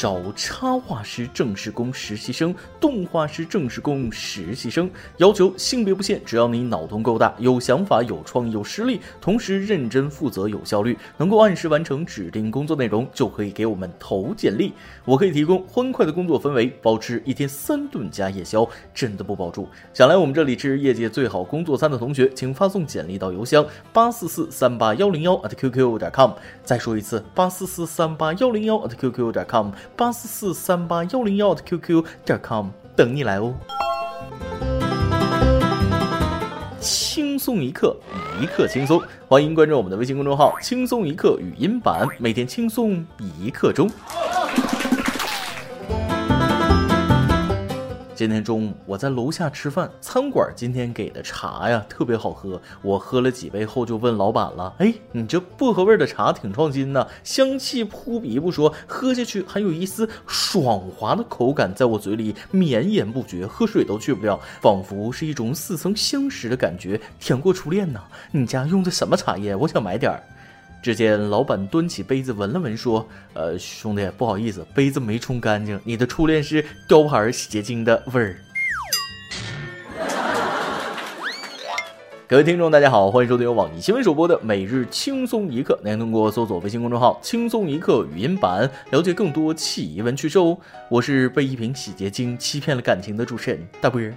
找插画师正式工实习生、动画师正式工实习生，要求性别不限，只要你脑洞够大、有想法、有创意、有实力，同时认真负责、有效率，能够按时完成指定工作内容，就可以给我们投简历。我可以提供欢快的工作氛围，包吃一天三顿加夜宵，真的不包住。想来我们这里吃业界最好工作餐的同学，请发送简历到邮箱八四四三八幺零幺 at qq 点 com。再说一次，八四四三八幺零幺 at qq 点 com。八四四三八幺零幺的 QQ 点 com 等你来哦。轻松一刻，一刻轻松，欢迎关注我们的微信公众号“轻松一刻语音版”，每天轻松一刻钟。今天中午我在楼下吃饭，餐馆今天给的茶呀特别好喝。我喝了几杯后就问老板了：“哎，你这薄荷味的茶挺创新呢，香气扑鼻不说，喝下去还有一丝爽滑的口感在我嘴里绵延不绝，喝水都去不了，仿佛是一种似曾相识的感觉，甜过初恋呢。你家用的什么茶叶？我想买点儿。”只见老板端起杯子闻了闻，说：“呃，兄弟，不好意思，杯子没冲干净。你的初恋是雕牌洗洁精的味儿。”各位听众，大家好，欢迎收听由网易新闻首播的每日轻松一刻。您通过搜索微信公众号“轻松一刻”语音版了解更多奇闻趣事哦。我是被一瓶洗洁精欺骗了感情的主持人大波儿。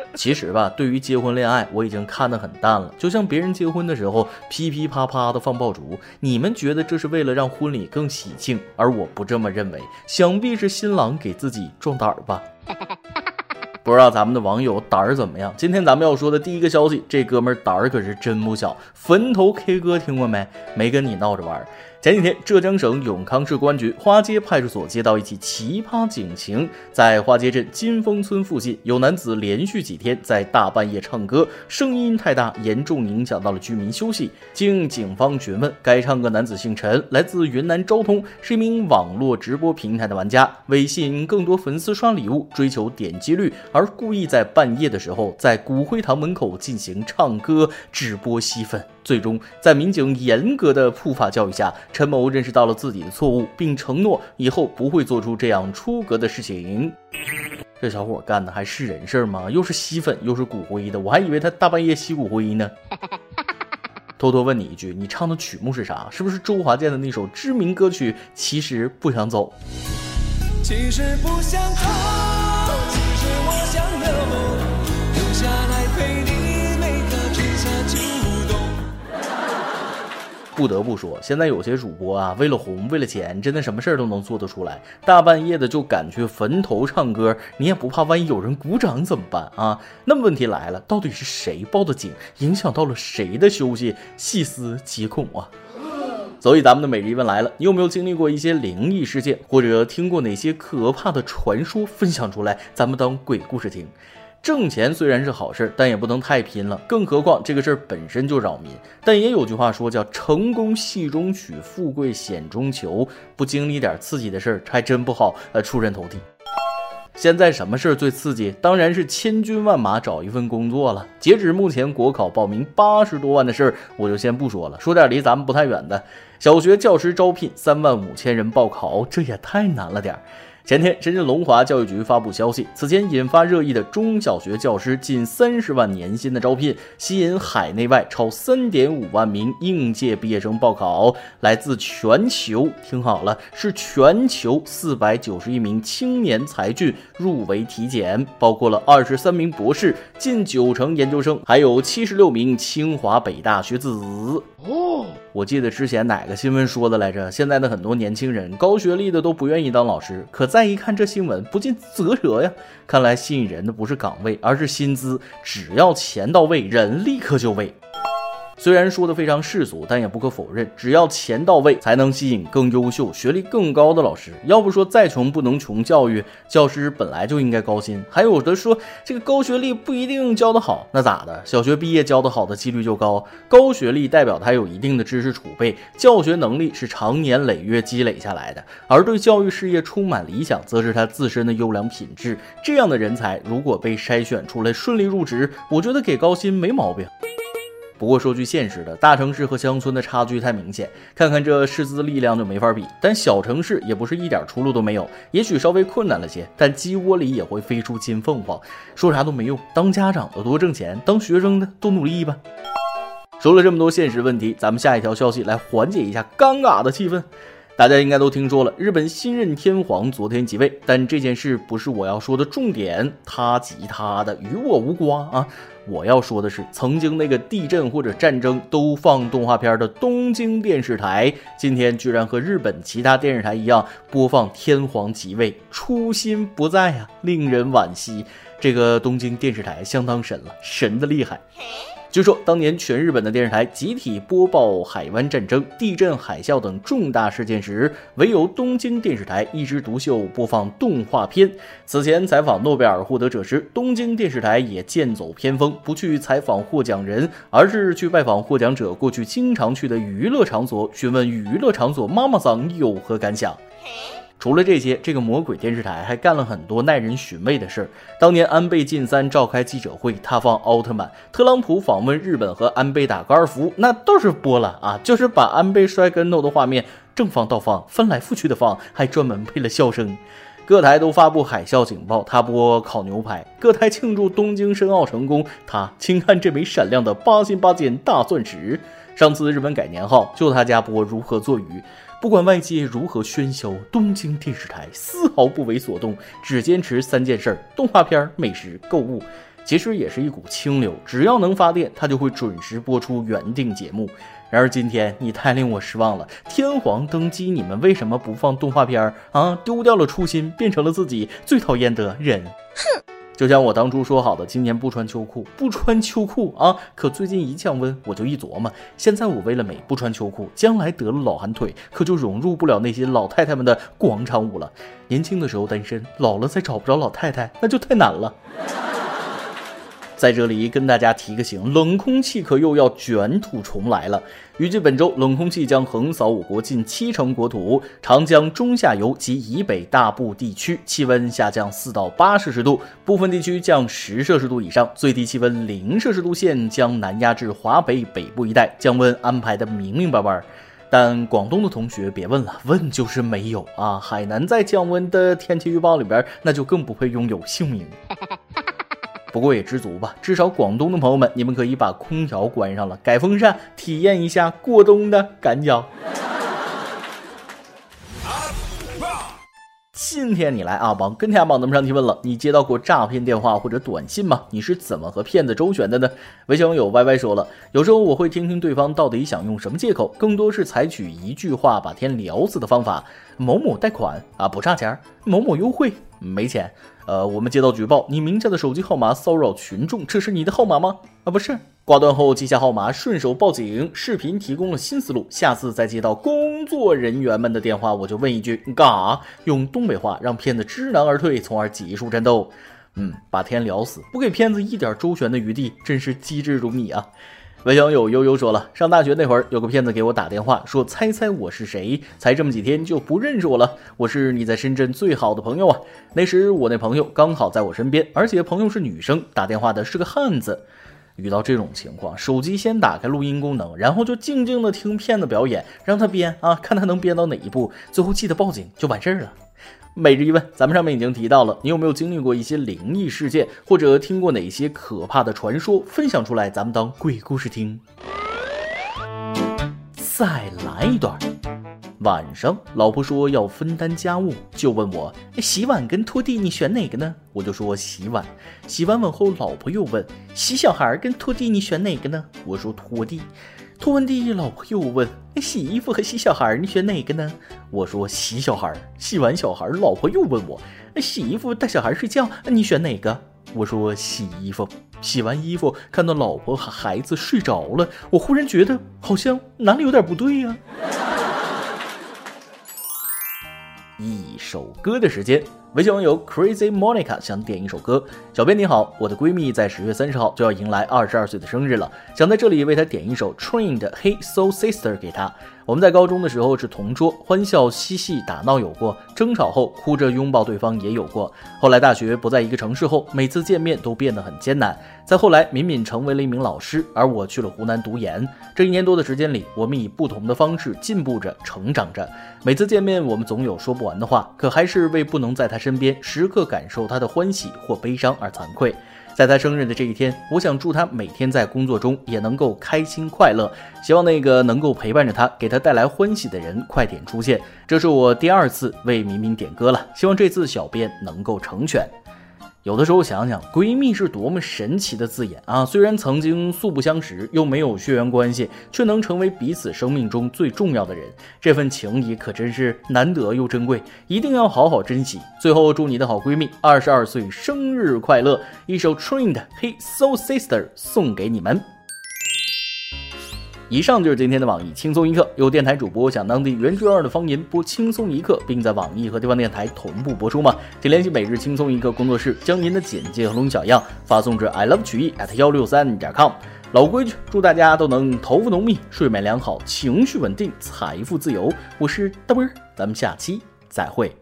其实吧，对于结婚恋爱，我已经看得很淡了。就像别人结婚的时候噼噼啪啪的放爆竹，你们觉得这是为了让婚礼更喜庆，而我不这么认为。想必是新郎给自己壮胆儿吧。不知道咱们的网友胆儿怎么样？今天咱们要说的第一个消息，这哥们儿胆儿可是真不小。坟头 K 歌听过没？没跟你闹着玩儿。前几天，浙江省永康市公安局花街派出所接到一起奇葩警情，在花街镇金峰村附近，有男子连续几天在大半夜唱歌，声音太大，严重影响到了居民休息。经警方询问，该唱歌男子姓陈，来自云南昭通，是一名网络直播平台的玩家，为吸引更多粉丝刷礼物，追求点击率，而故意在半夜的时候在骨灰堂门口进行唱歌直播吸粉。最终，在民警严格的普法教育下，陈某认识到了自己的错误，并承诺以后不会做出这样出格的事情。这小伙干的还是人事吗？又是吸粉，又是骨灰的，我还以为他大半夜吸骨灰呢。偷偷问你一句，你唱的曲目是啥？是不是周华健的那首知名歌曲？其实不想走。其实不想走，不得不说，现在有些主播啊，为了红，为了钱，真的什么事儿都能做得出来。大半夜的就敢去坟头唱歌，你也不怕万一有人鼓掌怎么办啊？那么问题来了，到底是谁报的警，影响到了谁的休息？细思极恐啊！所以咱们的每日一问来了，你有没有经历过一些灵异事件，或者听过哪些可怕的传说？分享出来，咱们当鬼故事听。挣钱虽然是好事，但也不能太拼了。更何况这个事儿本身就扰民。但也有句话说，叫“成功戏中取，富贵险中求”。不经历点刺激的事儿，还真不好呃出人头地。现在什么事儿最刺激？当然是千军万马找一份工作了。截止目前，国考报名八十多万的事儿，我就先不说了。说点离咱们不太远的，小学教师招聘三万五千人报考，这也太难了点儿。前天，深圳龙华教育局发布消息，此前引发热议的中小学教师近三十万年薪的招聘，吸引海内外超三点五万名应届毕业生报考，来自全球，听好了，是全球四百九十一名青年才俊入围体检，包括了二十三名博士，近九成研究生，还有七十六名清华北大学子。哦，我记得之前哪个新闻说的来着？现在的很多年轻人，高学历的都不愿意当老师，可再一看这新闻，不禁啧舌呀。看来吸引人的不是岗位，而是薪资，只要钱到位，人立刻就位。虽然说的非常世俗，但也不可否认，只要钱到位，才能吸引更优秀、学历更高的老师。要不说再穷不能穷教育，教师本来就应该高薪。还有的说这个高学历不一定教得好，那咋的？小学毕业教得好的几率就高。高学历代表他有一定的知识储备，教学能力是长年累月积累下来的，而对教育事业充满理想，则是他自身的优良品质。这样的人才如果被筛选出来顺利入职，我觉得给高薪没毛病。不过说句现实的，大城市和乡村的差距太明显，看看这师资力量就没法比。但小城市也不是一点出路都没有，也许稍微困难了些，但鸡窝里也会飞出金凤凰。说啥都没用，当家长的多挣钱，当学生的多努力吧。说了这么多现实问题，咱们下一条消息来缓解一下尴尬的气氛。大家应该都听说了，日本新任天皇昨天即位，但这件事不是我要说的重点，他急他的，与我无关啊。我要说的是，曾经那个地震或者战争都放动画片的东京电视台，今天居然和日本其他电视台一样播放天皇即位，初心不在啊，令人惋惜。这个东京电视台相当神了，神的厉害。据说当年全日本的电视台集体播报海湾战争、地震、海啸等重大事件时，唯有东京电视台一枝独秀播放动画片。此前采访诺贝尔获得者时，东京电视台也剑走偏锋，不去采访获奖人，而是去拜访获奖者过去经常去的娱乐场所，询问娱乐场所妈妈桑有何感想。除了这些，这个魔鬼电视台还干了很多耐人寻味的事儿。当年安倍晋三召开记者会，他放奥特曼；特朗普访问日本和安倍打高尔夫，那都是播了啊，就是把安倍摔跟头的画面正放倒放，翻来覆去的放，还专门配了笑声。各台都发布海啸警报，他播烤牛排；各台庆祝东京申奥成功，他请看这枚闪亮的八星八件大钻石。上次日本改年号，就他家播如何做鱼。不管外界如何喧嚣，东京电视台丝毫不为所动，只坚持三件事：动画片、美食、购物。其实也是一股清流，只要能发电，他就会准时播出原定节目。然而今天你太令我失望了，天皇登基，你们为什么不放动画片儿啊？丢掉了初心，变成了自己最讨厌的人。哼。就像我当初说好的，今年不穿秋裤，不穿秋裤啊！可最近一降温，我就一琢磨，现在我为了美不穿秋裤，将来得了老寒腿，可就融入不了那些老太太们的广场舞了。年轻的时候单身，老了再找不着老太太，那就太难了。在这里跟大家提个醒，冷空气可又要卷土重来了。预计本周冷空气将横扫我国近七成国土，长江中下游及以北大部地区气温下降四到八摄氏度，部分地区降十摄氏度以上，最低气温零摄氏度线将南压至华北北部一带，降温安排的明明白白。但广东的同学别问了，问就是没有啊！海南在降温的天气预报里边，那就更不会拥有姓名。不过也知足吧，至少广东的朋友们，你们可以把空调关上了，改风扇，体验一下过冬的感觉。今天你来阿邦跟天榜咱们上提问了，你接到过诈骗电话或者短信吗？你是怎么和骗子周旋的呢？微信网友 Y Y 说了，有时候我会听听对方到底想用什么借口，更多是采取一句话把天聊死的方法。某某贷款啊，不差钱；某某优惠没钱。呃，我们接到举报，你名下的手机号码骚扰群众，这是你的号码吗？啊，不是。挂断后记下号码，顺手报警。视频提供了新思路，下次再接到工作人员们的电话，我就问一句：你干啥？用东北话让骗子知难而退，从而结束战斗。嗯，把天聊死，不给骗子一点周旋的余地，真是机智如你啊！文小友悠悠说了，上大学那会儿，有个骗子给我打电话，说猜猜我是谁，才这么几天就不认识我了。我是你在深圳最好的朋友啊。那时我那朋友刚好在我身边，而且朋友是女生，打电话的是个汉子。遇到这种情况，手机先打开录音功能，然后就静静的听骗子表演，让他编啊，看他能编到哪一步，最后记得报警就完事儿了。每日一问，咱们上面已经提到了，你有没有经历过一些灵异事件，或者听过哪些可怕的传说？分享出来，咱们当鬼故事听。再来一段。晚上，老婆说要分担家务，就问我洗碗跟拖地，你选哪个呢？我就说洗碗。洗完碗后，老婆又问洗小孩跟拖地，你选哪个呢？我说拖地。拖完地，老婆又问：“洗衣服和洗小孩，你选哪个呢？”我说：“洗小孩。”洗完小孩，老婆又问我：“洗衣服带小孩睡觉，你选哪个？”我说：“洗衣服。”洗完衣服，看到老婆和孩子睡着了，我忽然觉得好像哪里有点不对呀。一首歌的时间。微信网友 Crazy Monica 想点一首歌。小编你好，我的闺蜜在十月三十号就要迎来二十二岁的生日了，想在这里为她点一首 Train 的 Hey Soul Sister 给她。我们在高中的时候是同桌，欢笑嬉戏打闹有过，争吵后哭着拥抱对方也有过。后来大学不在一个城市后，每次见面都变得很艰难。再后来，敏敏成为了一名老师，而我去了湖南读研。这一年多的时间里，我们以不同的方式进步着、成长着。每次见面，我们总有说不完的话，可还是为不能在她身边时刻感受他的欢喜或悲伤而惭愧。在他生日的这一天，我想祝他每天在工作中也能够开心快乐。希望那个能够陪伴着他、给他带来欢喜的人快点出现。这是我第二次为明明点歌了，希望这次小编能够成全。有的时候想想，闺蜜是多么神奇的字眼啊！虽然曾经素不相识，又没有血缘关系，却能成为彼此生命中最重要的人，这份情谊可真是难得又珍贵，一定要好好珍惜。最后，祝你的好闺蜜二十二岁生日快乐！一首 Train 的《Hey，So Sister》送给你们。以上就是今天的网易轻松一刻。有电台主播讲当地原汁原味的方言播轻松一刻，并在网易和地方电台同步播出吗？请联系每日轻松一刻工作室，将您的简介和录音小样发送至 i love 曲艺 at 幺六三点 com。老规矩，祝大家都能头发浓密、睡眠良好、情绪稳定、财富自由。我是大波儿，咱们下期再会，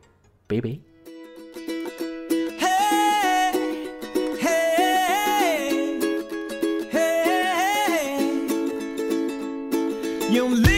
拜拜。You're.